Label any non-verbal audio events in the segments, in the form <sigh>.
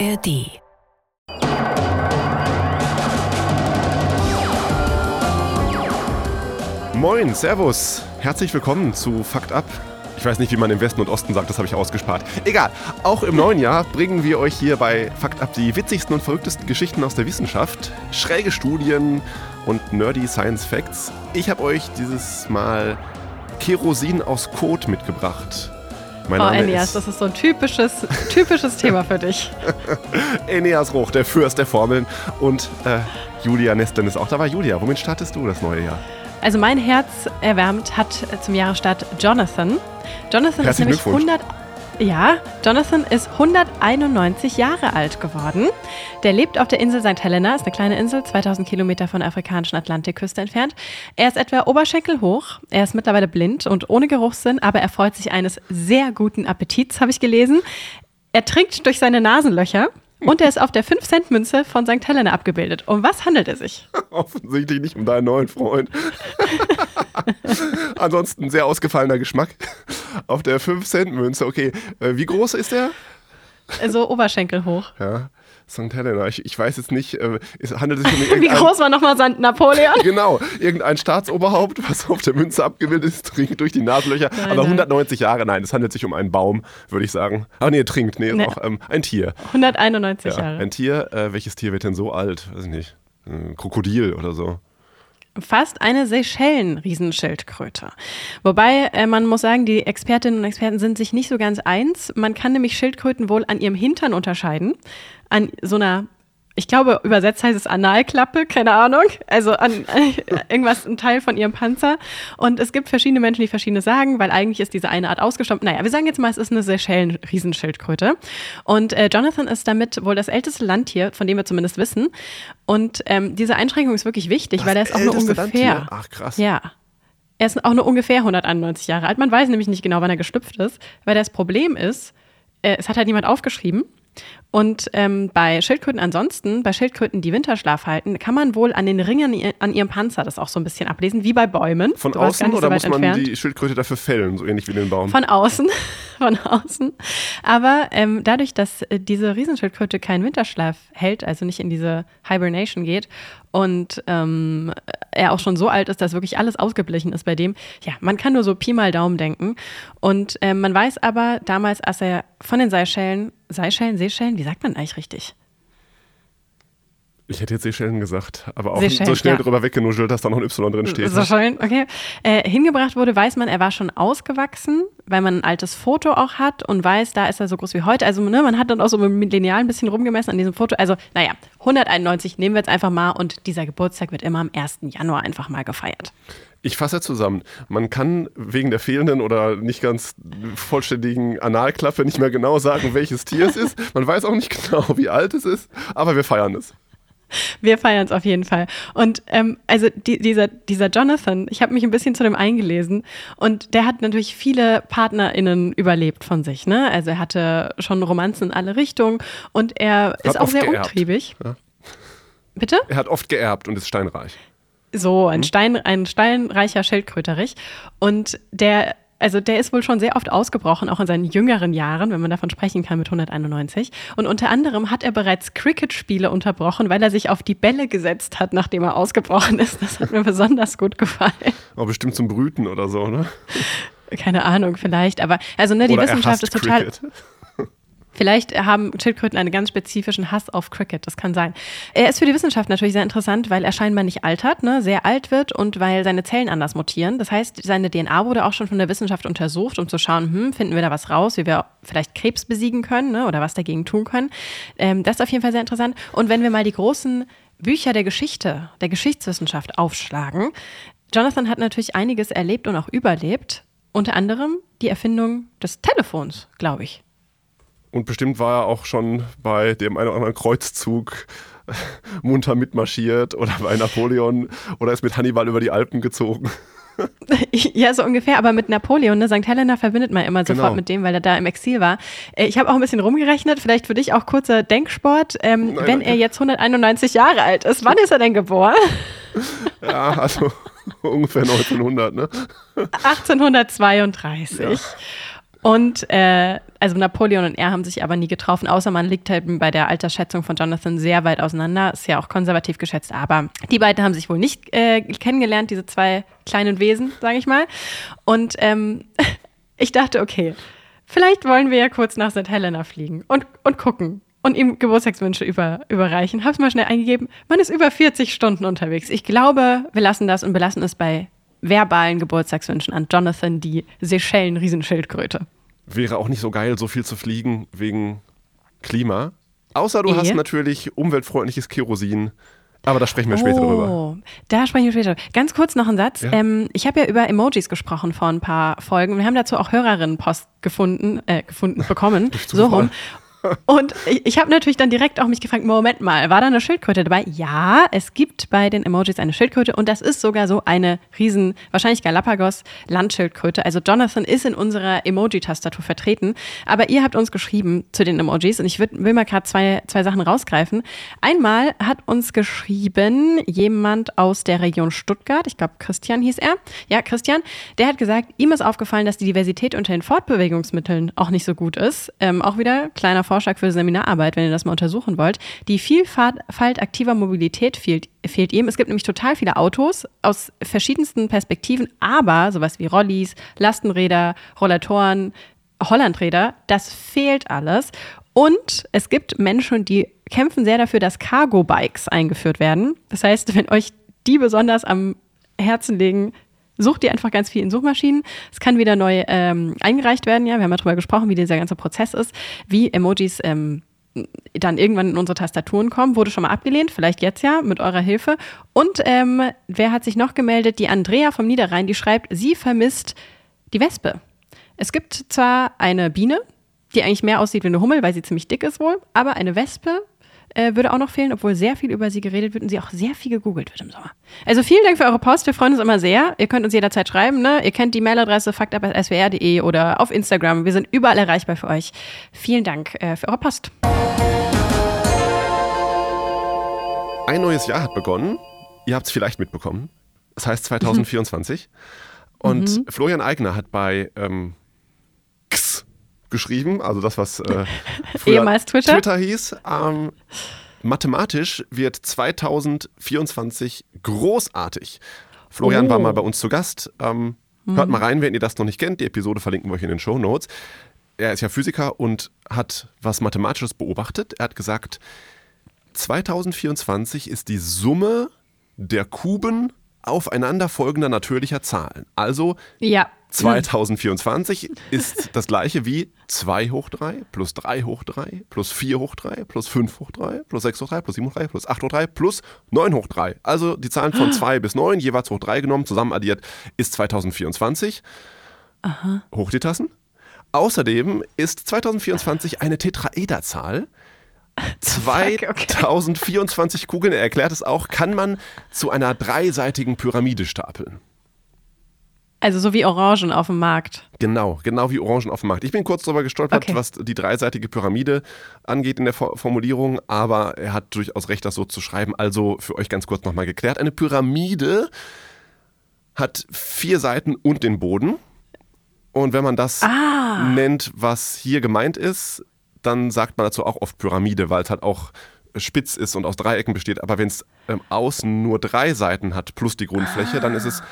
ARD. Moin, Servus. Herzlich willkommen zu Fakt Up. Ich weiß nicht, wie man im Westen und Osten sagt, das habe ich ausgespart. Egal, auch im neuen Jahr bringen wir euch hier bei Fakt Up die witzigsten und verrücktesten Geschichten aus der Wissenschaft, schräge Studien und nerdy Science Facts. Ich habe euch dieses Mal Kerosin aus Kot mitgebracht. Mein oh, Eneas, ist das ist so ein typisches, typisches Thema für dich. <laughs> Eneas Roch, der Fürst der Formeln. Und äh, Julia Nesten ist auch dabei. Julia, womit startest du das neue Jahr? Also mein Herz erwärmt hat zum Jahresstart Jonathan. Jonathan ist nämlich 100 ja, Jonathan ist 191 Jahre alt geworden. Der lebt auf der Insel St. Helena, ist eine kleine Insel, 2000 Kilometer von der afrikanischen Atlantikküste entfernt. Er ist etwa oberschenkelhoch, er ist mittlerweile blind und ohne Geruchssinn, aber er freut sich eines sehr guten Appetits, habe ich gelesen. Er trinkt durch seine Nasenlöcher und er ist auf der 5-Cent-Münze von St. Helena abgebildet. Um was handelt es sich? <laughs> Offensichtlich nicht um deinen neuen Freund. <laughs> Ansonsten sehr ausgefallener Geschmack. Auf der 5-Cent-Münze, okay. Äh, wie groß ist der? So oberschenkelhoch. Ja. St. Helena. Ich, ich, weiß jetzt nicht, äh, es handelt sich um <laughs> irgendein... Wie groß war nochmal St. Napoleon? genau, irgendein Staatsoberhaupt, was auf der Münze abgebildet ist, trinkt durch die Nasenlöcher. Nein, aber 190 nein. Jahre, nein, es handelt sich um einen Baum, würde ich sagen. Ach nee, trinkt, nee, nee. auch ähm, ein Tier. 191 ja, Jahre. Ein Tier, äh, welches Tier wird denn so alt? Weiß ich nicht. Ein Krokodil oder so fast eine Seychellen-Riesenschildkröte. Wobei äh, man muss sagen, die Expertinnen und Experten sind sich nicht so ganz eins. Man kann nämlich Schildkröten wohl an ihrem Hintern unterscheiden, an so einer ich glaube, übersetzt heißt es Analklappe, keine Ahnung. Also an, <laughs> irgendwas, ein Teil von ihrem Panzer. Und es gibt verschiedene Menschen, die verschiedenes sagen, weil eigentlich ist diese eine Art ausgestorben. Naja, wir sagen jetzt mal, es ist eine Seychellen-Riesenschildkröte. Und äh, Jonathan ist damit wohl das älteste Landtier, von dem wir zumindest wissen. Und ähm, diese Einschränkung ist wirklich wichtig, das weil er ist auch nur ungefähr. Landtier? Ach krass. Ja. Er ist auch nur ungefähr 191 Jahre alt. Man weiß nämlich nicht genau, wann er geschlüpft ist, weil das Problem ist, äh, es hat halt niemand aufgeschrieben. Und ähm, bei Schildkröten ansonsten, bei Schildkröten, die Winterschlaf halten, kann man wohl an den Ringen an ihrem Panzer das auch so ein bisschen ablesen, wie bei Bäumen. Von du außen oder so muss man entfernt. die Schildkröte dafür fällen, so ähnlich wie den Baum? Von außen, <laughs> von außen. Aber ähm, dadurch, dass äh, diese Riesenschildkröte keinen Winterschlaf hält, also nicht in diese Hibernation geht und ähm, er auch schon so alt ist, dass wirklich alles ausgeblichen ist bei dem. Ja, man kann nur so Pi mal Daumen denken. Und ähm, man weiß aber damals, als er von den Seychellen, Seychellen, Seychellen, wie sagt man eigentlich richtig? Ich hätte jetzt Seychellen gesagt, aber auch Seychellen, so schnell ja. drüber weggenuschelt, dass da noch ein Y drin steht. Seychellen, okay. Äh, hingebracht wurde, weiß man, er war schon ausgewachsen, weil man ein altes Foto auch hat und weiß, da ist er so groß wie heute. Also ne, man hat dann auch so mit Lineal ein bisschen rumgemessen an diesem Foto. Also naja, 191 nehmen wir jetzt einfach mal und dieser Geburtstag wird immer am 1. Januar einfach mal gefeiert. Ich fasse zusammen. Man kann wegen der fehlenden oder nicht ganz vollständigen Analklappe nicht mehr genau sagen, welches Tier es ist. Man weiß auch nicht <laughs> genau, wie alt es ist, aber wir feiern es. Wir feiern es auf jeden Fall. Und ähm, also die, dieser, dieser Jonathan, ich habe mich ein bisschen zu dem eingelesen und der hat natürlich viele PartnerInnen überlebt von sich. Ne? Also er hatte schon Romanzen in alle Richtungen und er hat ist auch sehr geerbt. umtriebig. Ja. Bitte? Er hat oft geerbt und ist steinreich. So, ein, mhm. Stein, ein steinreicher Schildkröterich. Und der also der ist wohl schon sehr oft ausgebrochen, auch in seinen jüngeren Jahren, wenn man davon sprechen kann mit 191. Und unter anderem hat er bereits Cricket-Spiele unterbrochen, weil er sich auf die Bälle gesetzt hat, nachdem er ausgebrochen ist. Das hat mir <laughs> besonders gut gefallen. Aber bestimmt zum Brüten oder so, ne? Keine Ahnung, vielleicht. Aber also ne, die Wissenschaft ist total. Cricket. Vielleicht haben Schildkröten einen ganz spezifischen Hass auf Cricket, das kann sein. Er ist für die Wissenschaft natürlich sehr interessant, weil er scheinbar nicht altert, ne, sehr alt wird und weil seine Zellen anders mutieren. Das heißt, seine DNA wurde auch schon von der Wissenschaft untersucht, um zu schauen, hm, finden wir da was raus, wie wir vielleicht Krebs besiegen können ne, oder was dagegen tun können. Ähm, das ist auf jeden Fall sehr interessant. Und wenn wir mal die großen Bücher der Geschichte, der Geschichtswissenschaft aufschlagen, Jonathan hat natürlich einiges erlebt und auch überlebt. Unter anderem die Erfindung des Telefons, glaube ich. Und bestimmt war er auch schon bei dem einen oder anderen Kreuzzug <laughs> munter mitmarschiert oder bei Napoleon oder ist mit Hannibal über die Alpen gezogen. <laughs> Ja, so ungefähr, aber mit Napoleon, ne, St. Helena verbindet man immer sofort genau. mit dem, weil er da im Exil war. Äh, ich habe auch ein bisschen rumgerechnet, vielleicht für dich auch kurzer Denksport. Ähm, Nein, wenn danke. er jetzt 191 Jahre alt ist, wann ist er denn geboren? <laughs> Ja, also ungefähr 1900, ne? 1832. Ja. Und äh, also Napoleon und er haben sich aber nie getroffen, außer man liegt halt bei der Altersschätzung von Jonathan sehr weit auseinander. Ist ja auch konservativ geschätzt, aber die beiden haben sich wohl nicht äh, kennengelernt, diese zwei kleinen Wesen, sage ich mal. Und ähm, <laughs> ich dachte, okay, vielleicht wollen wir ja kurz nach St. Helena fliegen und, und gucken und ihm Geburtstagswünsche über, überreichen. Hab's mal schnell eingegeben. Man ist über 40 Stunden unterwegs. Ich glaube, wir lassen das und belassen es bei verbalen Geburtstagswünschen an Jonathan, die Seychellen-Riesenschildkröte. Wäre auch nicht so geil, so viel zu fliegen wegen Klima. Außer du Ehe? hast natürlich umweltfreundliches Kerosin. Aber da sprechen wir später oh, drüber. Da sprechen wir später. Ganz kurz noch ein Satz. Ja. Ähm, ich habe ja über Emojis gesprochen vor ein paar Folgen. Wir haben dazu auch Hörerinnenpost gefunden, äh, gefunden bekommen. <laughs> so rum. Und ich, ich habe natürlich dann direkt auch mich gefragt, Moment mal, war da eine Schildkröte dabei? Ja, es gibt bei den Emojis eine Schildkröte und das ist sogar so eine riesen, wahrscheinlich Galapagos Landschildkröte. Also Jonathan ist in unserer Emoji-Tastatur vertreten, aber ihr habt uns geschrieben zu den Emojis und ich will, will mal gerade zwei, zwei Sachen rausgreifen. Einmal hat uns geschrieben jemand aus der Region Stuttgart, ich glaube Christian hieß er. Ja, Christian, der hat gesagt, ihm ist aufgefallen, dass die Diversität unter den Fortbewegungsmitteln auch nicht so gut ist. Ähm, auch wieder kleiner Vorschlag Vorschlag für Seminararbeit, wenn ihr das mal untersuchen wollt. Die Vielfalt aktiver Mobilität fehlt, fehlt ihm. Es gibt nämlich total viele Autos aus verschiedensten Perspektiven, aber sowas wie Rollis, Lastenräder, Rollatoren, Hollandräder, das fehlt alles. Und es gibt Menschen, die kämpfen sehr dafür, dass Cargo-Bikes eingeführt werden. Das heißt, wenn euch die besonders am Herzen legen, Sucht ihr einfach ganz viel in Suchmaschinen. Es kann wieder neu ähm, eingereicht werden. Ja, wir haben ja darüber gesprochen, wie dieser ganze Prozess ist, wie Emojis ähm, dann irgendwann in unsere Tastaturen kommen. Wurde schon mal abgelehnt, vielleicht jetzt ja, mit eurer Hilfe. Und ähm, wer hat sich noch gemeldet? Die Andrea vom Niederrhein, die schreibt, sie vermisst die Wespe. Es gibt zwar eine Biene, die eigentlich mehr aussieht wie eine Hummel, weil sie ziemlich dick ist wohl, aber eine Wespe äh, würde auch noch fehlen, obwohl sehr viel über sie geredet wird und sie auch sehr viel gegoogelt wird im Sommer. Also vielen Dank für eure Post. Wir freuen uns immer sehr. Ihr könnt uns jederzeit schreiben. Ne? Ihr kennt die Mailadresse faktab.swr.de oder auf Instagram. Wir sind überall erreichbar für euch. Vielen Dank äh, für eure Post. Ein neues Jahr hat begonnen. Ihr habt es vielleicht mitbekommen. Das heißt 2024. Mhm. Und mhm. Florian Eigner hat bei ähm, X geschrieben, also das, was äh, <laughs> ehemals Twitter, Twitter hieß. Ähm, mathematisch wird 2024 großartig. Florian oh. war mal bei uns zu Gast. Ähm, mhm. Hört mal rein, wenn ihr das noch nicht kennt. Die Episode verlinken wir euch in den Show Notes. Er ist ja Physiker und hat was Mathematisches beobachtet. Er hat gesagt, 2024 ist die Summe der Kuben aufeinanderfolgender natürlicher Zahlen. Also ja. 2024 ist das gleiche wie 2 hoch 3 plus 3 hoch 3 plus 4 hoch 3 plus 5 hoch 3 plus 6 hoch 3 plus 7 hoch 3 plus 8 hoch 3 plus 9 hoch 3. Also die Zahlen von 2 bis 9 jeweils hoch 3 genommen, zusammen addiert, ist 2024. Aha. Hoch die Tassen. Außerdem ist 2024 eine Tetraederzahl. 2024 Kugeln, er erklärt es auch, kann man zu einer dreiseitigen Pyramide stapeln. Also so wie Orangen auf dem Markt. Genau, genau wie Orangen auf dem Markt. Ich bin kurz darüber gestolpert, okay. was die dreiseitige Pyramide angeht in der Formulierung, aber er hat durchaus recht, das so zu schreiben. Also für euch ganz kurz nochmal geklärt. Eine Pyramide hat vier Seiten und den Boden. Und wenn man das ah. nennt, was hier gemeint ist, dann sagt man dazu auch oft Pyramide, weil es halt auch spitz ist und aus Dreiecken besteht. Aber wenn es ähm, außen nur drei Seiten hat plus die Grundfläche, ah. dann ist es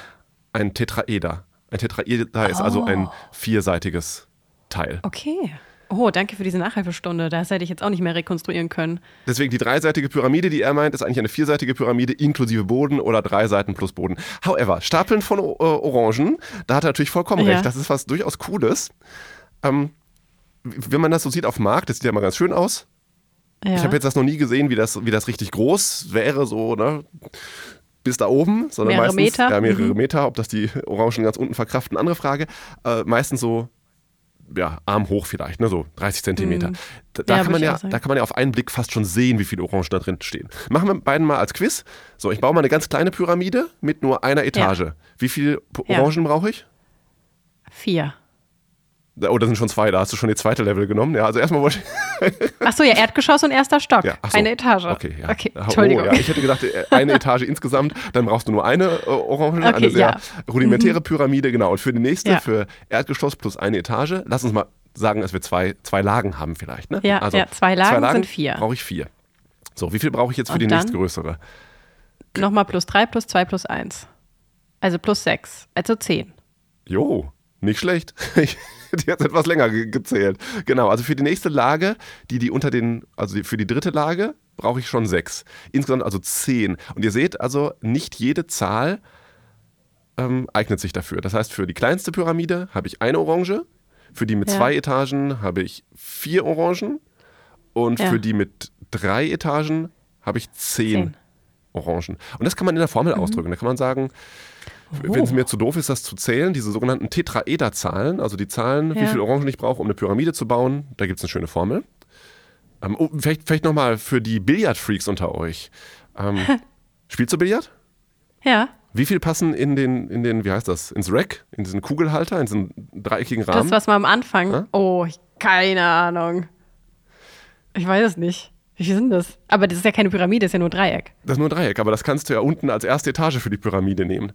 ein Tetraeder. Ein Tetraeder ist also ein oh. vierseitiges Teil. Okay. Oh, danke für diese Nachhilfestunde. Das hätte ich jetzt auch nicht mehr rekonstruieren können. Deswegen die dreiseitige Pyramide, die er meint, ist eigentlich eine vierseitige Pyramide inklusive Boden oder drei Seiten plus Boden. However, Stapeln von äh, Orangen, da hat er natürlich vollkommen ja. recht. Das ist was durchaus Cooles. Ähm, wenn man das so sieht auf dem Markt, das sieht ja mal ganz schön aus. Ja. Ich habe jetzt das noch nie gesehen, wie das, wie das richtig groß wäre, so, ne? Bis da oben, sondern mehrere meistens Meter. Ja, mehrere mhm. Meter. Ob das die Orangen ganz unten verkraften, andere Frage. Äh, meistens so ja, Arm hoch vielleicht, ne, so 30 Zentimeter. Mhm. Da, da ja, kann man ja, da kann man ja auf einen Blick fast schon sehen, wie viele Orangen da drin stehen. Machen wir beiden mal als Quiz. So, ich baue mal eine ganz kleine Pyramide mit nur einer Etage. Ja. Wie viele Orangen brauche ich? Vier. Oh, da sind schon zwei, da hast du schon die zweite Level genommen. Ja, also erstmal wollte ich. <laughs> Achso, ja, Erdgeschoss und erster Stock. Ja, so. Eine Etage. Okay, ja. Okay, oh, Entschuldigung. Oh, ja. Ich hätte gedacht, äh, eine Etage insgesamt, dann brauchst du nur eine äh, Orange, okay, eine sehr ja. rudimentäre mhm. Pyramide, genau. Und für die nächste, ja. für Erdgeschoss plus eine Etage, lass uns mal sagen, dass wir zwei, zwei Lagen haben vielleicht. Ne? Ja, also, ja zwei, Lagen zwei Lagen sind vier. Brauche ich vier. So, wie viel brauche ich jetzt für und die nächstgrößere? Nochmal plus drei, plus zwei, plus eins. Also plus sechs, also zehn. Jo, nicht schlecht. <laughs> die hat etwas länger ge gezählt. Genau, also für die nächste Lage, die die unter den, also für die dritte Lage brauche ich schon sechs. Insgesamt also zehn. Und ihr seht also, nicht jede Zahl ähm, eignet sich dafür. Das heißt, für die kleinste Pyramide habe ich eine Orange, für die mit ja. zwei Etagen habe ich vier Orangen und ja. für die mit drei Etagen habe ich zehn, zehn, Orangen. Und das kann man in der Formel mhm. ausdrücken. Da kann man sagen, Oh. Wenn es mir zu doof ist, das zu zählen, diese sogenannten Tetraederzahlen, also die Zahlen, ja. wie viel Orangen ich brauche, um eine Pyramide zu bauen, da gibt es eine schöne Formel. Ähm, oh, vielleicht vielleicht nochmal für die Billardfreaks unter euch. Ähm, <laughs> spielst du Billard? Ja. Wie viel passen in den, in den, wie heißt das, ins Rack, in diesen Kugelhalter, in diesen dreieckigen Rahmen? Das, was man am Anfang. Ja? Oh, keine Ahnung. Ich weiß es nicht. Wie viel sind das? Aber das ist ja keine Pyramide, das ist ja nur Dreieck. Das ist nur Dreieck, aber das kannst du ja unten als erste Etage für die Pyramide nehmen.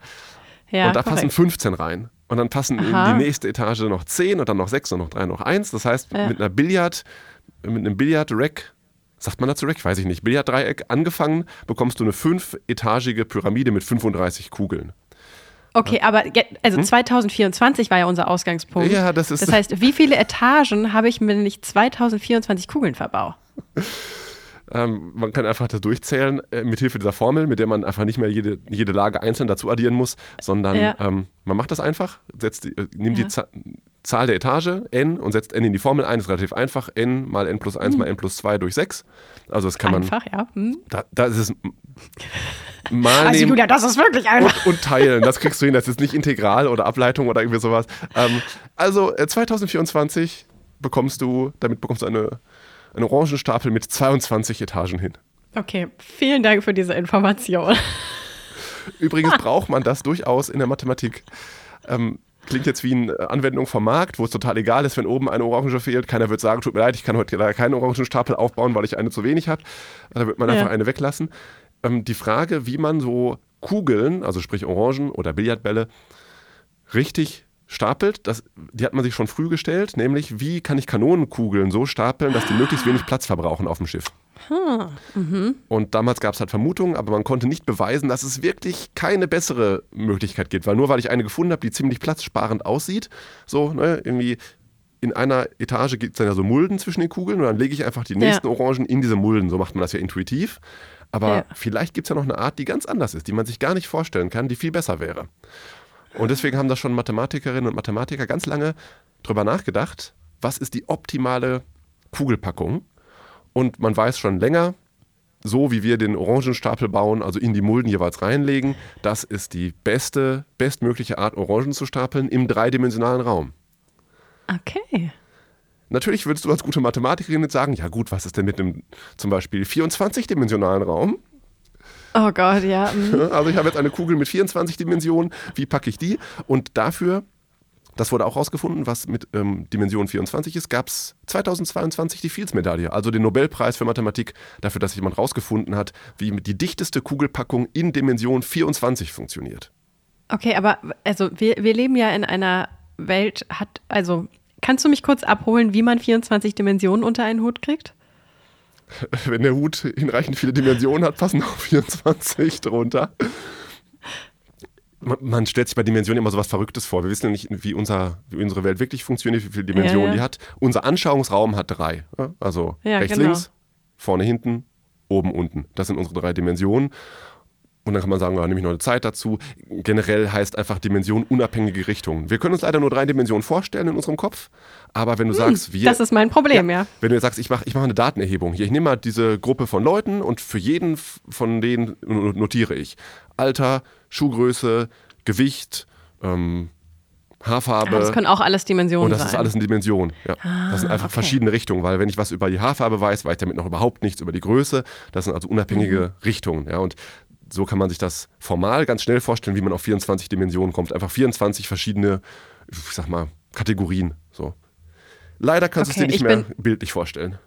Ja, und da korrekt. passen 15 rein. Und dann passen Aha. in die nächste Etage noch 10 und dann noch 6 und noch 3 und noch 1. Das heißt, ja. mit einer Billard, mit einem Billard-Rack, sagt man dazu Rack? Weiß ich nicht. Billard-Dreieck angefangen, bekommst du eine fünfetagige Pyramide mit 35 Kugeln. Okay, aber also hm? 2024 war ja unser Ausgangspunkt. Ja, das ist. Das heißt, wie viele Etagen habe ich, wenn ich 2024 Kugeln verbaue? <laughs> Ähm, man kann einfach das durchzählen äh, mit Hilfe dieser Formel, mit der man einfach nicht mehr jede, jede Lage einzeln dazu addieren muss, sondern ja. ähm, man macht das einfach, setzt die, äh, nimmt ja. die Za Zahl der Etage, n, und setzt n in die Formel ein. Das ist relativ einfach. n mal n plus 1 mhm. mal n plus 2 durch 6. Also das kann einfach, man. Einfach, ja. Mhm. Da, da ist es. Mal also nehmen Julia, das ist wirklich einfach. Und, und, teilen, das kriegst du hin. Das ist nicht Integral oder Ableitung oder irgendwie sowas. Ähm, also äh, 2024 bekommst du, damit bekommst du eine einen Orangenstapel mit 22 Etagen hin. Okay, vielen Dank für diese Information. Übrigens braucht man das durchaus in der Mathematik. Ähm, klingt jetzt wie eine Anwendung vom Markt, wo es total egal ist, wenn oben eine Orange fehlt. Keiner wird sagen, tut mir leid, ich kann heute leider keinen Orangenstapel aufbauen, weil ich eine zu wenig habe. Da wird man einfach ja. eine weglassen. Ähm, die Frage, wie man so Kugeln, also sprich Orangen oder Billardbälle, richtig stapelt, das, die hat man sich schon früh gestellt, nämlich wie kann ich Kanonenkugeln so stapeln, dass die möglichst wenig Platz verbrauchen auf dem Schiff. Hm. Mhm. Und damals gab es halt Vermutungen, aber man konnte nicht beweisen, dass es wirklich keine bessere Möglichkeit gibt, weil nur weil ich eine gefunden habe, die ziemlich platzsparend aussieht, so ne, irgendwie in einer Etage gibt es dann ja so Mulden zwischen den Kugeln und dann lege ich einfach die nächsten ja. Orangen in diese Mulden, so macht man das ja intuitiv. Aber ja. vielleicht gibt es ja noch eine Art, die ganz anders ist, die man sich gar nicht vorstellen kann, die viel besser wäre. Und deswegen haben da schon Mathematikerinnen und Mathematiker ganz lange drüber nachgedacht, was ist die optimale Kugelpackung. Und man weiß schon länger, so wie wir den Orangenstapel bauen, also in die Mulden jeweils reinlegen, das ist die beste, bestmögliche Art, Orangen zu stapeln im dreidimensionalen Raum. Okay. Natürlich würdest du als gute Mathematikerin jetzt sagen, ja gut, was ist denn mit einem zum Beispiel 24-dimensionalen Raum? Oh Gott, ja. Mhm. <laughs> Also ich habe jetzt eine Kugel mit 24 Dimensionen. Wie packe ich die? Und dafür, das wurde auch herausgefunden, was mit ähm, Dimension 24 ist, gab es 2022 die Fields-Medaille, also den Nobelpreis für Mathematik, dafür, dass jemand herausgefunden hat, wie die dichteste Kugelpackung in Dimension 24 funktioniert. Okay, aber also wir, wir leben ja in einer Welt, hat, also kannst du mich kurz abholen, wie man 24 Dimensionen unter einen Hut kriegt? <laughs> wenn der Hut hinreichend viele Dimensionen hat, passen auch 24 drunter. Man, man, stellt sich bei Dimensionen immer so was Verrücktes vor. Wir wissen ja nicht, wie, unser, wie unsere Welt wirklich funktioniert, wie viele Dimensionen ja, ja. die hat. Unser Anschauungsraum hat drei. Also rechts, genau. links, vorne, hinten, oben, unten. Das sind unsere drei Dimensionen. Und dann kann man sagen, ja, nehme ich noch eine Zeit dazu. Generell heißt einfach Dimension unabhängige Richtungen. Wir können uns leider nur drei Dimensionen vorstellen in unserem Kopf. Aber wenn du hm, sagst, wir. Das ist mein Problem, ja. ja. Wenn du jetzt sagst, ich mache ich mach eine Datenerhebung. Hier, ich nehme mal diese Gruppe von Leuten und für jeden von denen notiere ich Alter, Schuhgröße, Gewicht, ähm, Haarfarbe. Ah, das können auch alles Dimensionen sein. Und das sein. ist alles in Dimensionen. Ja. Ah, das sind einfach okay. verschiedene Richtungen, weil wenn ich was über die Haarfarbe weiß, weiß ich damit noch überhaupt nichts über die Größe. Das sind also unabhängige mhm. Richtungen. Ja. Und so kann man sich das formal ganz schnell vorstellen, wie man auf 24 Dimensionen kommt. Einfach 24 verschiedene, ich sag mal, Kategorien. So. Leider kannst okay, du es dir nicht mehr bildlich vorstellen.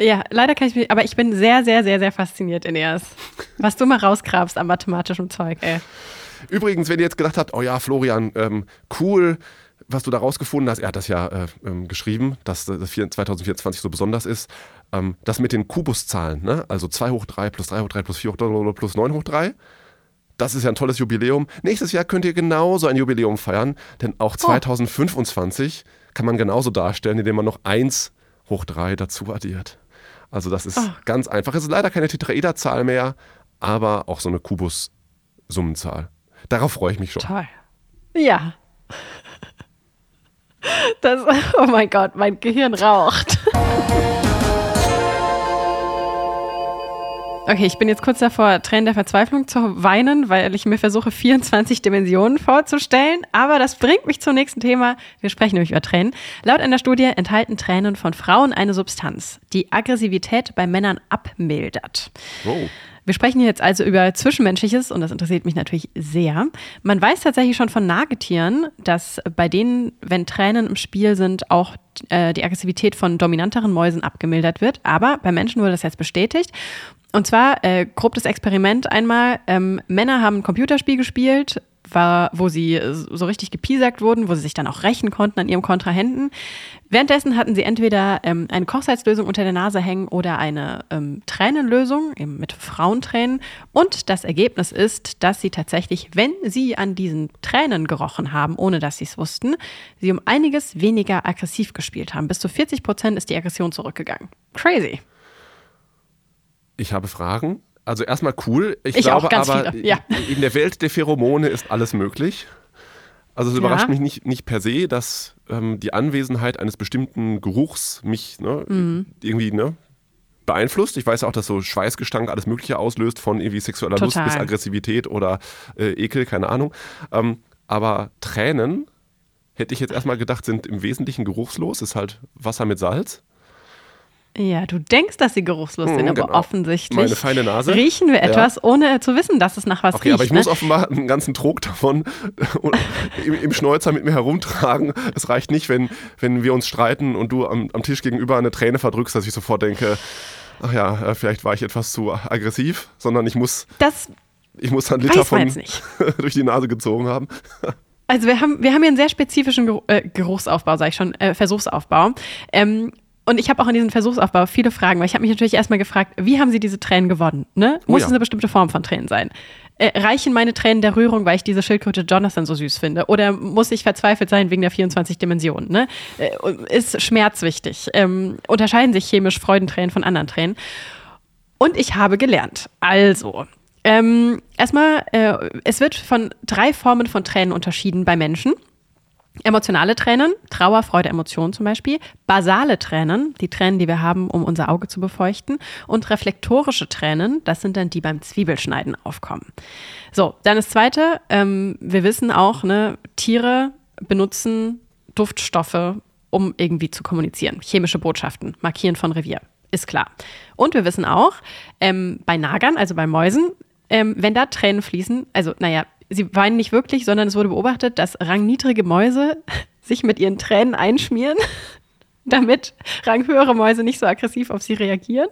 Ja, leider kann ich mich, aber ich bin sehr, sehr, sehr, sehr fasziniert, Ineas. Was du mal rausgrabst am mathematischen Zeug, ey. Übrigens, wenn ihr jetzt gedacht habt, oh ja, Florian, ähm, cool, was du da rausgefunden hast, er hat das ja äh, ähm, geschrieben, dass das 2024 so besonders ist, ähm, das mit den Kubuszahlen, ne? also 2 hoch 3 plus 3 hoch 3 plus 4 hoch 3 plus 9 hoch 3, das ist ja ein tolles Jubiläum. Nächstes Jahr könnt ihr genauso ein Jubiläum feiern, denn auch 2025 oh. kann man genauso darstellen, indem man noch 1 hoch 3 dazu addiert. Also das ist oh. ganz einfach. Es ist leider keine Tetraederzahl mehr, aber auch so eine Kubus-Summenzahl. Darauf freue ich mich schon. Toll. Ja. Das, <laughs> oh mein Gott, mein Gehirn raucht. Okay, ich bin jetzt kurz davor, Tränen der Verzweiflung zu weinen, weil ich mir versuche, 24 Dimensionen vorzustellen. Aber das bringt mich zum nächsten Thema. Wir sprechen nämlich über Tränen. Laut einer Studie enthalten Tränen von Frauen eine Substanz, die Aggressivität bei Männern abmildert. Oh. Wir sprechen jetzt also über Zwischenmenschliches und das interessiert mich natürlich sehr. Man weiß tatsächlich schon von Nagetieren, dass bei denen, wenn Tränen im Spiel sind, auch äh, die Aggressivität von dominanteren Mäusen abgemildert wird. Aber bei Menschen wurde das jetzt bestätigt. Und zwar, äh, grob das Experiment einmal, ähm, Männer haben ein Computerspiel gespielt, war, wo sie so richtig gepiesackt wurden, wo sie sich dann auch rächen konnten an ihrem Kontrahenten. Währenddessen hatten sie entweder ähm, eine Kochsalzlösung unter der Nase hängen oder eine ähm, Tränenlösung, eben mit Frauentränen. Und das Ergebnis ist, dass sie tatsächlich, wenn sie an diesen Tränen gerochen haben, ohne dass sie es wussten, sie um einiges weniger aggressiv gespielt haben. Bis zu 40 Prozent ist die Aggression zurückgegangen. Crazy. Ich habe Fragen. Also erstmal cool. Ich, ich glaube aber, ja. in der Welt der Pheromone ist alles möglich. Also es überrascht ja. mich nicht, nicht per se, dass ähm, die Anwesenheit eines bestimmten Geruchs mich ne, mhm. irgendwie ne, beeinflusst. Ich weiß auch, dass so Schweißgestank alles Mögliche auslöst, von irgendwie sexueller Total. Lust bis Aggressivität oder äh, Ekel, keine Ahnung. Ähm, aber Tränen, hätte ich jetzt erstmal gedacht, sind im Wesentlichen geruchslos, ist halt Wasser mit Salz. Ja, du denkst, dass sie geruchslos sind, mhm, aber genau. offensichtlich Meine feine Nase. riechen wir etwas, ja. ohne zu wissen, dass es nach was okay, riecht. aber ich ne? muss offenbar einen ganzen Trog davon <laughs> im, im Schnäuzer mit mir herumtragen. Es reicht nicht, wenn, wenn wir uns streiten und du am, am Tisch gegenüber eine Träne verdrückst, dass ich sofort denke, ach ja, äh, vielleicht war ich etwas zu aggressiv, sondern ich muss, das ich muss einen Liter von <laughs> durch die Nase gezogen haben. Also wir haben, wir haben hier einen sehr spezifischen äh, Geruchsaufbau, sage ich schon, äh, Versuchsaufbau. Ähm, und ich habe auch in diesem Versuchsaufbau viele Fragen, weil ich habe mich natürlich erstmal gefragt, wie haben Sie diese Tränen gewonnen? Ne? Oh Muss ja. es eine bestimmte Form von Tränen sein? Äh, reichen meine Tränen der Rührung, weil ich diese Schildkröte Jonathan so süß finde? Oder muss ich verzweifelt sein wegen der 24 Dimensionen? Ne? Äh, ist Schmerz wichtig? Ähm, unterscheiden sich chemisch Freudentränen von anderen Tränen? Und ich habe gelernt. Also, ähm, erstmal, äh, es wird von drei Formen von Tränen unterschieden bei Menschen. Emotionale Tränen, Trauer, Freude, Emotionen zum Beispiel. Basale Tränen, die Tränen, die wir haben, um unser Auge zu befeuchten. Und reflektorische Tränen, das sind dann die beim Zwiebelschneiden aufkommen. So, dann das Zweite, ähm, wir wissen auch, ne, Tiere benutzen Duftstoffe, um irgendwie zu kommunizieren. Chemische Botschaften, Markieren von Revier, ist klar. Und wir wissen auch, ähm, bei Nagern, also bei Mäusen, ähm, wenn da Tränen fließen, also naja, sie weinen nicht wirklich, sondern es wurde beobachtet, dass rangniedrige Mäuse <laughs> sich mit ihren Tränen einschmieren, <laughs> damit ranghöhere Mäuse nicht so aggressiv auf sie reagieren.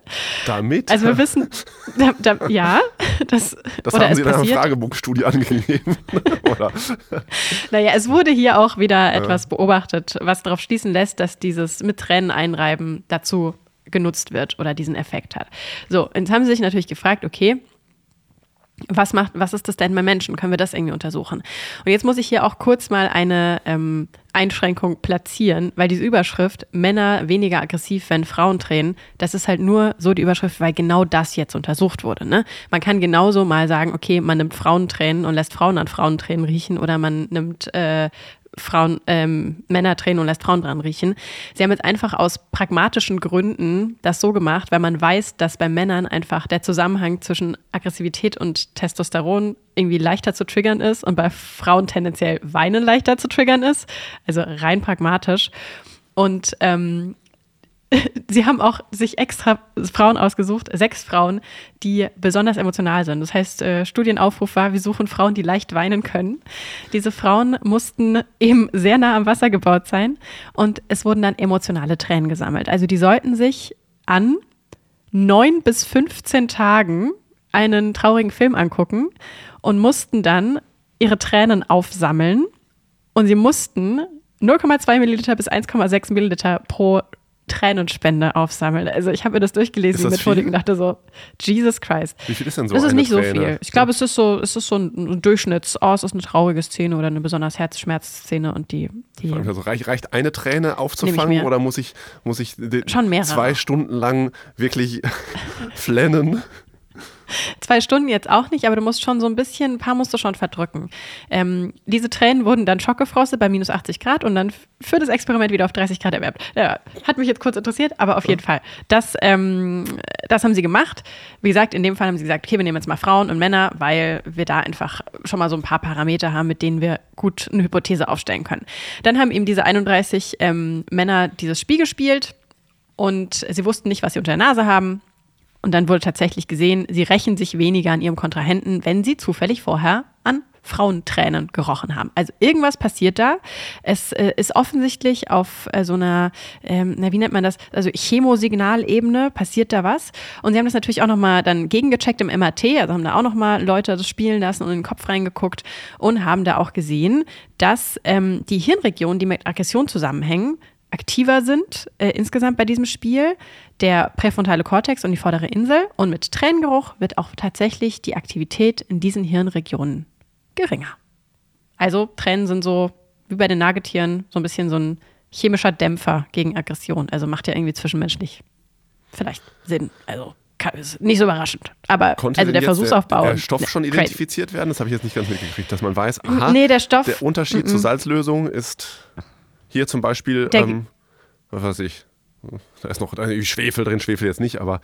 Damit? Also wir wissen, <laughs> da, da, ja, das, das haben Sie in einer Fragebogenstudie angegeben. oder? Naja, es wurde hier auch wieder etwas beobachtet, was darauf schließen lässt, dass dieses mit Tränen einreiben dazu genutzt wird oder diesen Effekt hat. So, jetzt haben sie sich natürlich gefragt, okay, was macht, was ist das denn bei Menschen? Können wir das irgendwie untersuchen? Und jetzt muss ich hier auch kurz mal eine ähm, Einschränkung platzieren, weil diese Überschrift Männer weniger aggressiv, wenn Frauen tränen, das ist halt nur so die Überschrift, weil genau das jetzt untersucht wurde. Ne? Man kann genauso mal sagen, okay, man nimmt Frauentränen und lässt Frauen an Frauentränen riechen oder man nimmt äh, Frauen, ähm, Männer tränen und lässt Frauen dran riechen. Sie haben jetzt einfach aus pragmatischen Gründen das so gemacht, weil man weiß, dass bei Männern einfach der Zusammenhang zwischen Aggressivität und Testosteron irgendwie leichter zu triggern ist und bei Frauen tendenziell Weinen leichter zu triggern ist. Also rein pragmatisch. Und ähm, <laughs> sie haben auch sich extra Frauen ausgesucht, sechs Frauen, die besonders emotional sind. Das heißt, äh, Studienaufruf war, wir suchen Frauen, die leicht weinen können. Diese Frauen mussten eben sehr nah am Wasser gebaut sein und es wurden dann emotionale Tränen gesammelt. Also die sollten sich an neun bis 15 Tagen einen traurigen Film angucken und mussten dann ihre Tränen aufsammeln und sie mussten 0,2 Milliliter bis 1,6 Milliliter pro Tränenspende aufsammeln. Also ich habe mir das durchgelesen, die Methodik, und dachte so, Jesus Christ. Wie viel ist denn so Das ist nicht Träne? so viel. Ich glaube, es ist so, es ist so ein Durchschnitts, oh, es ist eine traurige Szene oder eine besonders Herzschmerzszene und die. die also reicht, reicht eine Träne aufzufangen oder muss ich, muss ich Schon zwei Stunden lang wirklich <laughs> flennen? Zwei Stunden jetzt auch nicht, aber du musst schon so ein bisschen, ein paar musst du schon verdrücken. Ähm, diese Tränen wurden dann schockgefrostet bei minus 80 Grad und dann für das Experiment wieder auf 30 Grad erwärmt. Ja, hat mich jetzt kurz interessiert, aber auf jeden Fall. Das, ähm, das haben sie gemacht. Wie gesagt, in dem Fall haben sie gesagt, okay, wir nehmen jetzt mal Frauen und Männer, weil wir da einfach schon mal so ein paar Parameter haben, mit denen wir gut eine Hypothese aufstellen können. Dann haben eben diese 31 ähm, Männer dieses Spiel gespielt und sie wussten nicht, was sie unter der Nase haben. Und dann wurde tatsächlich gesehen, sie rächen sich weniger an ihrem Kontrahenten, wenn sie zufällig vorher an Frauentränen gerochen haben. Also irgendwas passiert da. Es äh, ist offensichtlich auf äh, so einer, ähm, na, wie nennt man das, also Chemosignalebene passiert da was. Und sie haben das natürlich auch nochmal dann gegengecheckt im MRT, also haben da auch nochmal Leute das spielen lassen und in den Kopf reingeguckt und haben da auch gesehen, dass ähm, die Hirnregionen, die mit Aggression zusammenhängen, aktiver sind äh, insgesamt bei diesem Spiel, der präfrontale Kortex und die vordere Insel. Und mit Tränengeruch wird auch tatsächlich die Aktivität in diesen Hirnregionen geringer. Also Tränen sind so, wie bei den Nagetieren, so ein bisschen so ein chemischer Dämpfer gegen Aggression. Also macht ja irgendwie zwischenmenschlich vielleicht Sinn. Also ist nicht so überraschend. Aber Konnte also der Versuchsaufbau. Der, der Stoff ja, schon identifiziert crazy. werden? Das habe ich jetzt nicht ganz mitgekriegt, dass man weiß, aha, nee, der, Stoff, der Unterschied m -m. zur Salzlösung ist hier zum Beispiel, ähm, was weiß ich, da ist noch Schwefel drin, Schwefel jetzt nicht, aber.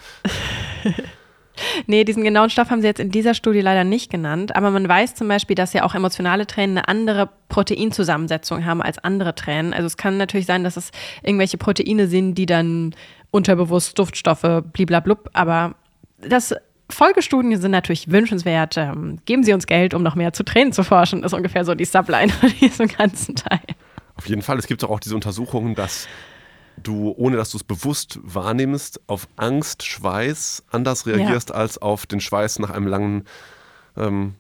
<laughs> nee, diesen genauen Stoff haben sie jetzt in dieser Studie leider nicht genannt. Aber man weiß zum Beispiel, dass ja auch emotionale Tränen eine andere Proteinzusammensetzung haben als andere Tränen. Also es kann natürlich sein, dass es irgendwelche Proteine sind, die dann unterbewusst Duftstoffe bliblablub, aber das Folgestudien sind natürlich wünschenswert. Ähm, geben Sie uns Geld, um noch mehr zu Tränen zu forschen. Das ist ungefähr so die Subline <laughs> von diesem ganzen Teil. Auf jeden Fall. Es gibt auch diese Untersuchungen, dass du, ohne dass du es bewusst wahrnimmst, auf Angst, Schweiß anders reagierst ja. als auf den Schweiß nach einem langen, ähm,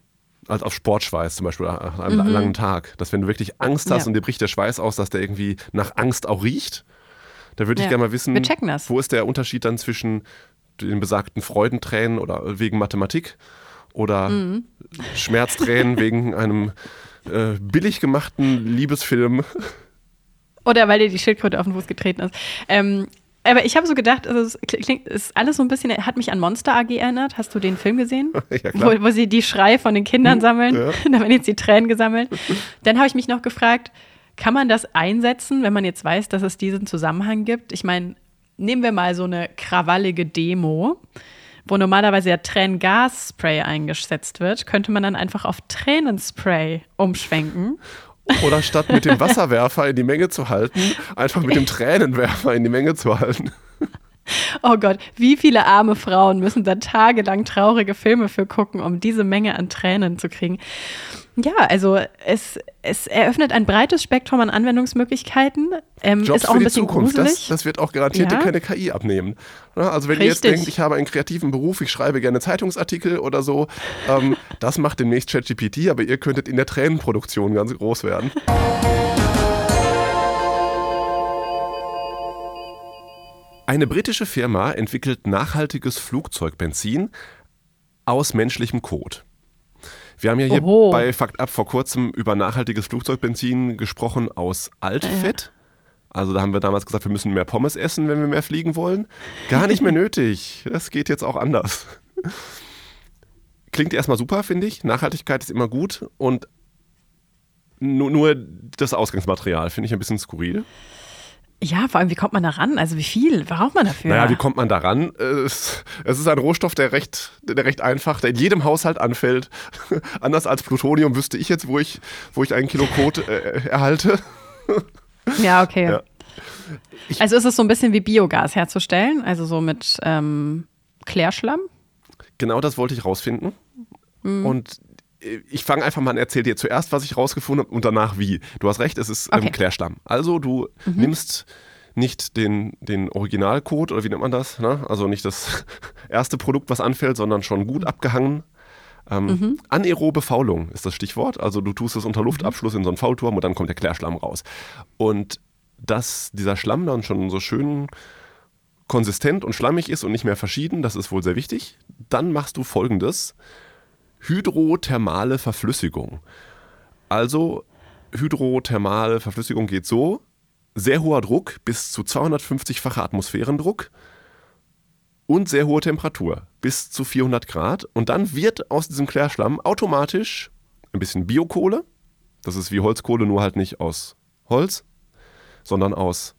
als auf Sportschweiß zum Beispiel, nach einem mhm. langen Tag. Dass wenn du wirklich Angst hast ja. und dir bricht der Schweiß aus, dass der irgendwie nach Angst auch riecht. Da würde ich ja. gerne mal wissen, wo ist der Unterschied dann zwischen den besagten Freudentränen oder wegen Mathematik oder mhm. Schmerztränen wegen einem äh, billig gemachten Liebesfilm. Oder weil dir die Schildkröte auf den Fuß getreten ist. Ähm, aber ich habe so gedacht, also es klingt, ist alles so ein bisschen, hat mich an Monster AG erinnert. Hast du den Film gesehen? <laughs> ja, wo, wo, sie die Schrei von den Kindern hm, sammeln. Ja. <laughs> da werden jetzt die Tränen gesammelt. Dann habe ich mich noch gefragt, kann man das einsetzen, wenn man jetzt weiß, dass es diesen Zusammenhang gibt? Ich meine, nehmen wir mal so eine krawallige Demo wo normalerweise ja Tränengasspray eingesetzt wird, könnte man dann einfach auf Tränenspray umschwenken. Oder statt mit dem <laughs> Wasserwerfer in die Menge zu halten, einfach mit dem <laughs> Tränenwerfer in die Menge zu halten. Oh Gott, wie viele arme Frauen müssen da tagelang traurige Filme für gucken, um diese Menge an Tränen zu kriegen. Ja, also es, es eröffnet ein breites Spektrum an Anwendungsmöglichkeiten. Ähm, Jobs ist auch für ein bisschen die Zukunft. Das, das, wird auch garantiert Ja. keine KI abnehmen. Also wenn ihr jetzt Richtig. denkt, ich habe einen kreativen Beruf, ich schreibe gerne Zeitungsartikel oder so, ähm, das macht demnächst ChatGPT, aber ihr könntet in der Tränenproduktion ganz groß werden. Eine britische Firma entwickelt nachhaltiges Flugzeugbenzin aus menschlichem Kot. Wir haben ja hier Oho. bei Fakt Ab vor kurzem über nachhaltiges Flugzeugbenzin gesprochen aus Altfett. Also da haben wir damals gesagt, wir müssen mehr Pommes essen, wenn wir mehr fliegen wollen. Gar nicht mehr <laughs> nötig. Das geht jetzt auch anders. Klingt erstmal super, finde ich. Nachhaltigkeit ist immer gut und nur, nur das Ausgangsmaterial finde ich ein bisschen skurril. Ja, vor allem, wie kommt man da ran? Also wie viel braucht man dafür? Naja, wie kommt man daran? Es, es ist ein Rohstoff, der recht, der recht einfach, der in jedem Haushalt anfällt. <laughs> Anders als Plutonium wüsste ich jetzt, wo ich, wo ich ein Kilo Kot äh, erhalte. <laughs> ja, okay. Ja. Ich also ist es so ein bisschen wie Biogas herzustellen, also so mit ähm, Klärschlamm? Genau das wollte ich rausfinden. Mhm. Und ich fange einfach mal an, erzähl dir zuerst, was ich rausgefunden habe und danach wie. Du hast recht, es ist ähm, okay. ähm, Klärschlamm. Also du mhm. nimmst nicht den, den Originalcode oder wie nennt man das? Ne? Also nicht das <laughs> erste Produkt, was anfällt, sondern schon gut abgehangen. Ähm, mhm. Anaerobe Faulung ist das Stichwort. Also du tust es unter Luftabschluss in so einen Faulturm und dann kommt der Klärschlamm raus. Und dass dieser Schlamm dann schon so schön konsistent und schlammig ist und nicht mehr verschieden, das ist wohl sehr wichtig. Dann machst du folgendes: Hydrothermale Verflüssigung. Also hydrothermale Verflüssigung geht so: sehr hoher Druck bis zu 250-facher Atmosphärendruck und sehr hohe Temperatur bis zu 400 Grad. Und dann wird aus diesem Klärschlamm automatisch ein bisschen Biokohle. Das ist wie Holzkohle, nur halt nicht aus Holz, sondern aus.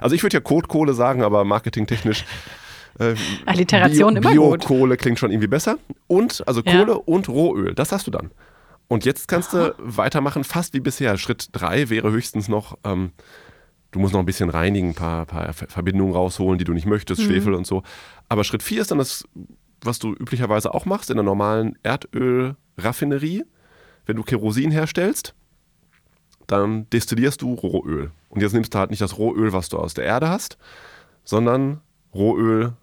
Also ich würde ja Kotkohle sagen, aber marketingtechnisch. <laughs> Äh, Alliteration Bio, immer Biokohle klingt schon irgendwie besser. Und, also Kohle ja. und Rohöl, das hast du dann. Und jetzt kannst du weitermachen, fast wie bisher. Schritt 3 wäre höchstens noch ähm, Du musst noch ein bisschen reinigen, ein paar, paar Verbindungen rausholen, die du nicht möchtest, mhm. Schwefel und so. Aber Schritt 4 ist dann das, was du üblicherweise auch machst in der normalen Erdölraffinerie. Wenn du Kerosin herstellst, dann destillierst du Rohöl. Und jetzt nimmst du halt nicht das Rohöl, was du aus der Erde hast, sondern Rohöl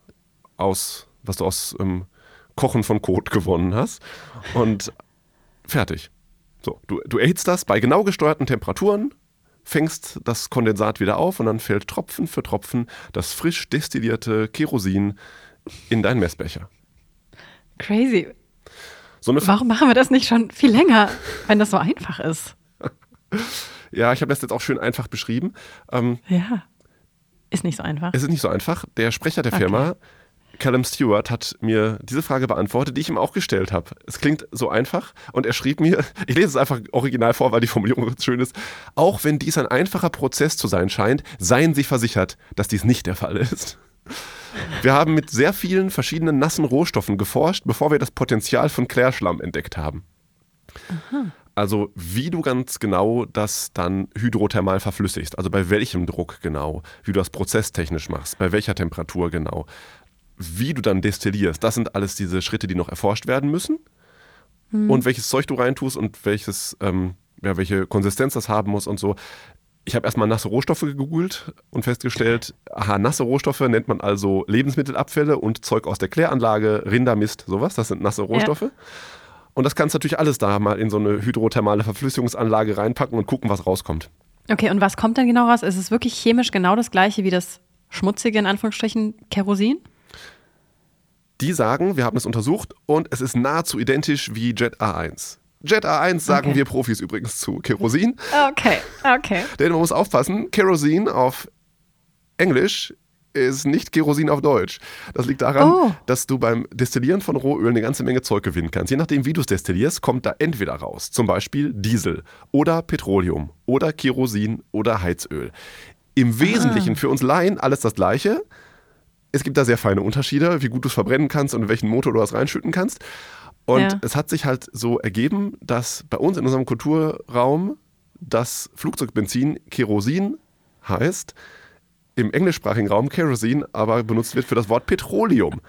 aus, was du aus ähm, Kochen von Kot gewonnen hast. Und fertig. So, du, du erhitzt das bei genau gesteuerten Temperaturen fängst das Kondensat wieder auf und dann fällt Tropfen für Tropfen das frisch destillierte Kerosin in deinen Messbecher. Crazy. So Warum machen wir das nicht schon viel länger, wenn das so einfach ist? <laughs> ja, ich habe das jetzt auch schön einfach beschrieben. Ähm, ja. Ist nicht so einfach. Es ist nicht so einfach. Der Sprecher der okay. Firma Callum Stewart hat mir diese Frage beantwortet, die ich ihm auch gestellt habe. Es klingt so einfach und er schrieb mir, <laughs> ich lese es einfach original vor, weil die Formulierung <laughs> schön ist, auch wenn dies ein einfacher Prozess zu sein scheint, seien Sie versichert, dass dies nicht der Fall ist. Wir haben mit sehr vielen verschiedenen nassen Rohstoffen geforscht, bevor wir das Potenzial von Klärschlamm entdeckt haben. Aha. Also wie du ganz genau das dann hydrothermal verflüssigst, also bei welchem Druck genau, wie du das prozesstechnisch machst, bei welcher Temperatur genau, wie du dann destillierst, das sind alles diese Schritte, die noch erforscht werden müssen. Mhm. Und welches Zeug du reintust und welches, ähm, ja, welche Konsistenz das haben muss und so. Ich habe erstmal nasse Rohstoffe gegoogelt und festgestellt, aha, nasse Rohstoffe nennt man also Lebensmittelabfälle und Zeug aus der Kläranlage, Rindermist, sowas, das sind nasse Rohstoffe. Ja. Und das kannst du natürlich alles da mal in so eine hydrothermale Verflüssigungsanlage reinpacken und gucken, was rauskommt. Okay, und was kommt dann genau raus? Ist es wirklich chemisch genau das gleiche wie das schmutzige, in Anführungsstrichen, Kerosin? Die sagen, wir haben es untersucht und es ist nahezu identisch wie Jet A1. Jet A1 sagen okay. wir Profis übrigens zu Kerosin. Okay, okay. Denn man muss aufpassen, Kerosin auf Englisch ist nicht Kerosin auf Deutsch. Das liegt daran, oh. dass du beim Destillieren von Rohöl eine ganze Menge Zeug gewinnen kannst. Je nachdem, wie du es destillierst, kommt da entweder raus, zum Beispiel Diesel oder Petroleum oder Kerosin oder Heizöl. Im Wesentlichen ah. für uns Laien alles das Gleiche es gibt da sehr feine Unterschiede, wie gut du es verbrennen kannst und in welchen Motor du das reinschütten kannst. Und ja. es hat sich halt so ergeben, dass bei uns in unserem Kulturraum das Flugzeugbenzin Kerosin heißt, im englischsprachigen Raum Kerosin aber benutzt wird für das Wort Petroleum.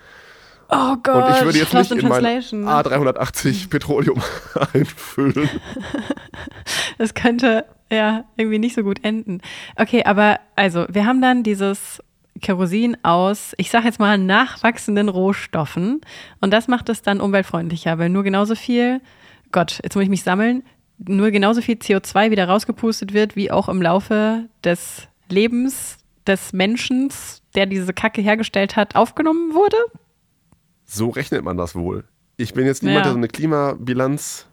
Oh Gott, und ich würde jetzt nicht in mein A380 <laughs> Petroleum <laughs> einfüllen. Das könnte ja irgendwie nicht so gut enden. Okay, aber also wir haben dann dieses Kerosin aus, ich sage jetzt mal, nachwachsenden Rohstoffen. Und das macht es dann umweltfreundlicher, weil nur genauso viel, Gott, jetzt muss ich mich sammeln, nur genauso viel CO2 wieder rausgepustet wird, wie auch im Laufe des Lebens des Menschen, der diese Kacke hergestellt hat, aufgenommen wurde? So rechnet man das wohl. Ich bin jetzt niemand, ja. der so eine Klimabilanz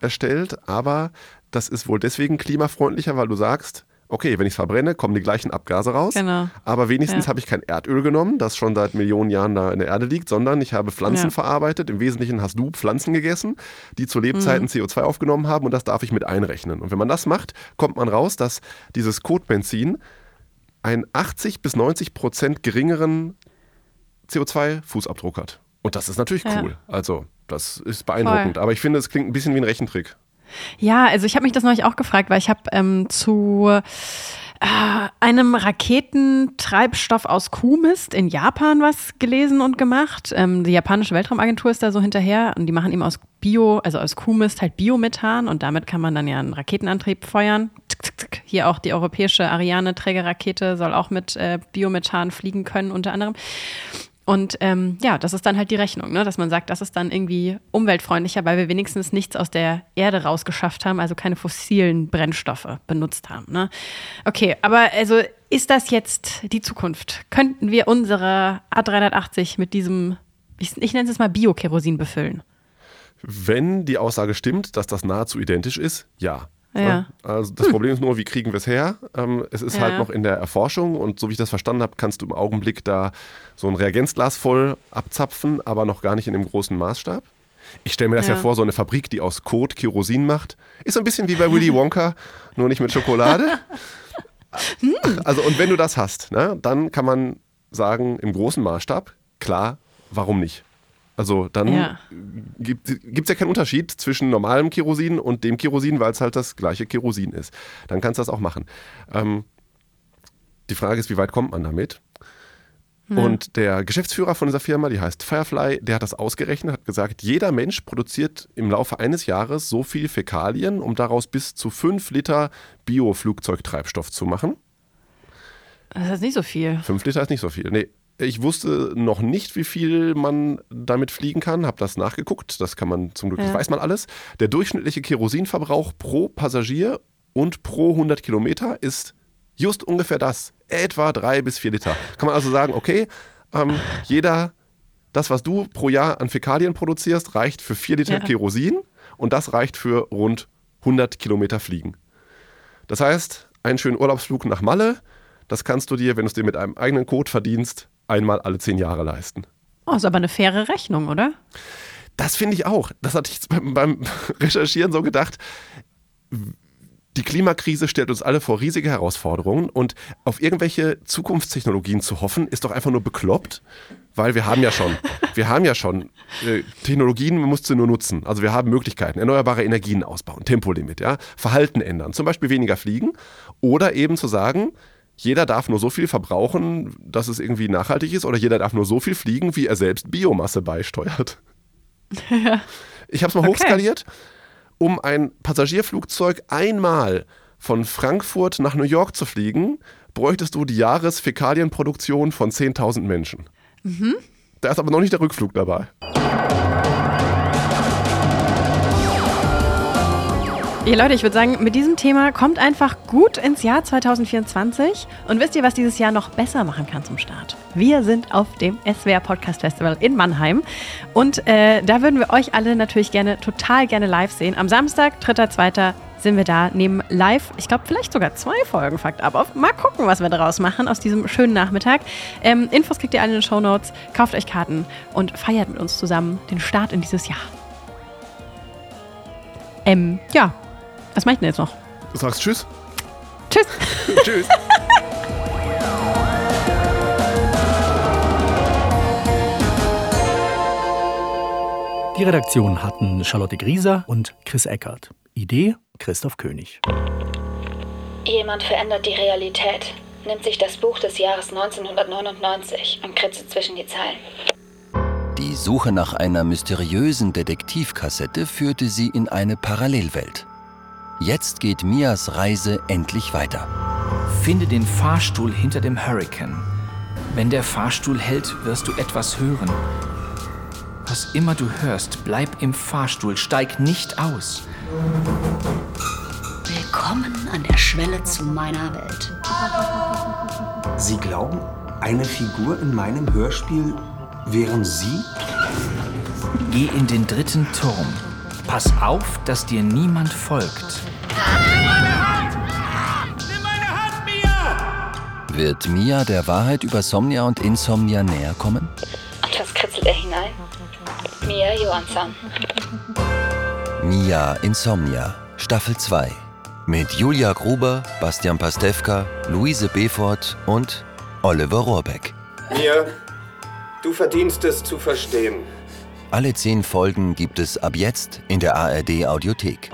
erstellt, aber das ist wohl deswegen klimafreundlicher, weil du sagst, okay, wenn ich es verbrenne, kommen die gleichen Abgase raus. Genau. Aber wenigstens ja. habe ich kein Erdöl genommen, das schon seit Millionen Jahren da in der Erde liegt, sondern ich habe Pflanzen ja. verarbeitet. Im Wesentlichen hast du Pflanzen gegessen, die zu Lebzeiten mhm. CO2 aufgenommen haben und das darf ich mit einrechnen. Und wenn man das macht, kommt man raus, dass dieses Kotbenzin einen 80 bis 90 Prozent geringeren CO2-Fußabdruck hat. Und das ist natürlich ja. cool. Also, das ist beeindruckend. Voll. Aber ich finde, es klingt ein bisschen wie ein Rechentrick. Ja, also ich habe mich das neulich auch gefragt, weil ich habe ähm, zu äh, einem Raketentreibstoff aus Kuhmist in Japan was gelesen und gemacht. Ähm, die japanische Weltraumagentur ist da so hinterher und die machen eben aus Bio, also aus Kuhmist halt Biomethan und damit kann man dann ja einen Raketenantrieb feuern. Hier auch die europäische Ariane-Trägerrakete soll auch mit äh, Biomethan fliegen können, unter anderem. Und ähm, ja, das ist dann halt die Rechnung, ne? dass man sagt, das ist dann irgendwie umweltfreundlicher, weil wir wenigstens nichts aus der Erde rausgeschafft haben, also keine fossilen Brennstoffe benutzt haben. Ne? Okay, aber also ist das jetzt die Zukunft? Könnten wir unsere A380 mit diesem, ich, ich nenne es mal Bio-Kerosin befüllen? Wenn die Aussage stimmt, dass das nahezu identisch ist, ja. Ja. Also das hm. Problem ist nur, wie kriegen wir es her? Ähm, es ist halt ja. halt noch in der Erforschung und so wie ich das verstanden habe, kannst du im Augenblick da so ein Reagenzglas voll abzapfen, aber noch gar nicht in dem großen Maßstab. Ich stelle mir das ja. ja. vor, so eine Fabrik, die aus Kot Kerosin macht. Ist so ein bisschen wie bei Willy Wonka, <laughs> nur nicht mit Schokolade. hm. Also, und wenn du das hast, ne, dann kann man sagen, im großen Maßstab, klar, warum nicht? Also dann ja. gibt es ja keinen Unterschied zwischen normalem Kerosin und dem Kerosin, weil es halt das gleiche Kerosin ist. Dann kannst du das auch machen. Ähm, die Frage ist, wie weit kommt man damit? Ja. Und der Geschäftsführer von dieser Firma, die heißt Firefly, der hat das ausgerechnet, hat gesagt, jeder Mensch produziert im Laufe eines Jahres so viel Fäkalien, um daraus bis zu 5 Liter Bioflugzeugtreibstoff zu machen. Das ist nicht so viel. 5 Liter ist nicht so viel. Nee, ich wusste noch nicht, wie viel man damit fliegen kann, habe das nachgeguckt. Das kann man zum Glück, ja. das weiß man alles. Der durchschnittliche Kerosinverbrauch pro Passagier und pro 100 Kilometer ist just ungefähr das, etwa drei bis vier Liter. Kann man also sagen, okay, ähm, jeder, das, was du pro Jahr an Fäkalien produzierst, reicht für vier Liter ja. Kerosin und das reicht für rund 100 Kilometer Fliegen. Das heißt, einen schönen Urlaubsflug nach Malle, das kannst du dir, wenn du es dir mit einem eigenen Code verdienst, einmal alle zehn Jahre leisten. Oh, ist aber eine faire Rechnung, oder? Das finde ich auch. Das hatte ich <laughs> beim, beim Recherchieren so gedacht. Die Klimakrise stellt uns alle vor riesige Herausforderungen und auf irgendwelche Zukunftstechnologien zu hoffen, ist doch einfach nur bekloppt, weil wir haben ja schon, <laughs> wir haben ja schon äh, Technologien, man muss sie nur nutzen. Also wir haben Möglichkeiten, erneuerbare Energien ausbauen, Tempolimit, ja, Verhalten ändern, zum Beispiel weniger fliegen oder eben zu sagen, jeder darf nur so viel verbrauchen, dass es irgendwie nachhaltig ist, oder jeder darf nur so viel fliegen, wie er selbst Biomasse beisteuert. <laughs> Ja. Ich habe es mal okay. hochskaliert. Um ein Passagierflugzeug einmal von Frankfurt nach New York zu fliegen, bräuchtest du die Jahresfäkalienproduktion von 10.000 Menschen. Mhm. Da ist aber noch nicht der Rückflug dabei. Ja, Leute, ich würde sagen, mit diesem Thema kommt einfach gut ins Jahr 2024. Und wisst ihr, was dieses Jahr noch besser machen kann zum Start? Wir sind auf dem SWR Podcast Festival in Mannheim. Und äh, da würden wir euch alle natürlich gerne, total gerne live sehen. Am Samstag, 3.2. sind wir da, nehmen live, ich glaube, vielleicht sogar zwei Folgen Fakt ab auf. Mal gucken, was wir daraus machen aus diesem schönen Nachmittag. Ähm, Infos kriegt ihr alle in den Show Notes. Kauft euch Karten und feiert mit uns zusammen den Start in dieses Jahr. Ähm, ja, was mache ich denn jetzt noch? Du sagst Tschüss. Tschüss. <laughs> tschüss. Die Redaktion hatten Charlotte Grieser und Chris Eckert. Idee Christoph König. Jemand verändert die Realität, nimmt sich das Buch des Jahres 1999 und kritzelt zwischen die Zeilen. Die Suche nach einer mysteriösen Detektivkassette führte sie in eine Parallelwelt. Jetzt geht Mias Reise endlich weiter. Finde den Fahrstuhl hinter dem Hurricane. Wenn der Fahrstuhl hält, wirst du etwas hören. Was immer du hörst, bleib im Fahrstuhl, steig nicht aus. Willkommen an der Schwelle zu meiner Welt. Sie glauben, eine Figur in meinem Hörspiel wären Sie? Geh in den dritten Turm. Pass auf, dass dir niemand folgt. Nimm meine Hand! Nimm meine Hand, Mia! Wird Mia der Wahrheit über Somnia und Insomnia näher kommen? Und was kritzelt er hinein? Mia Johansson. Mia Insomnia, Staffel 2. Mit Julia Gruber, Bastian Pastewka, Luise Befort und Oliver Rohrbeck. Mia, du verdienst es zu verstehen. Alle zehn Folgen gibt es ab jetzt in der ARD Audiothek.